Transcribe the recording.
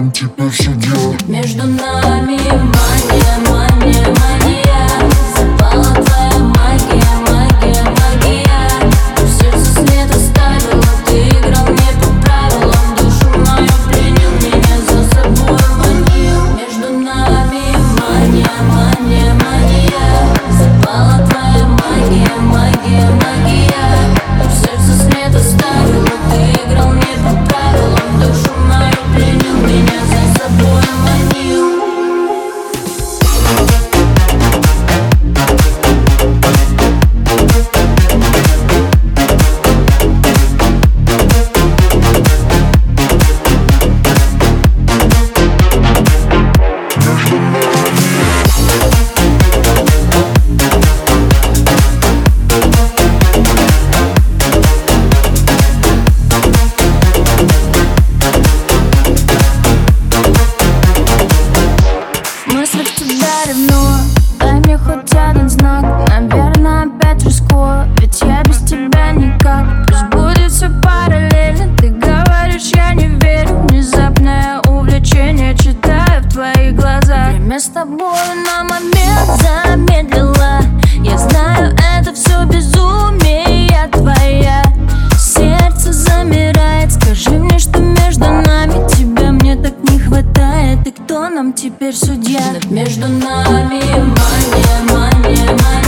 рядом теперь все дело Между нами мания. нам теперь судья? Между нами мания, мания, мания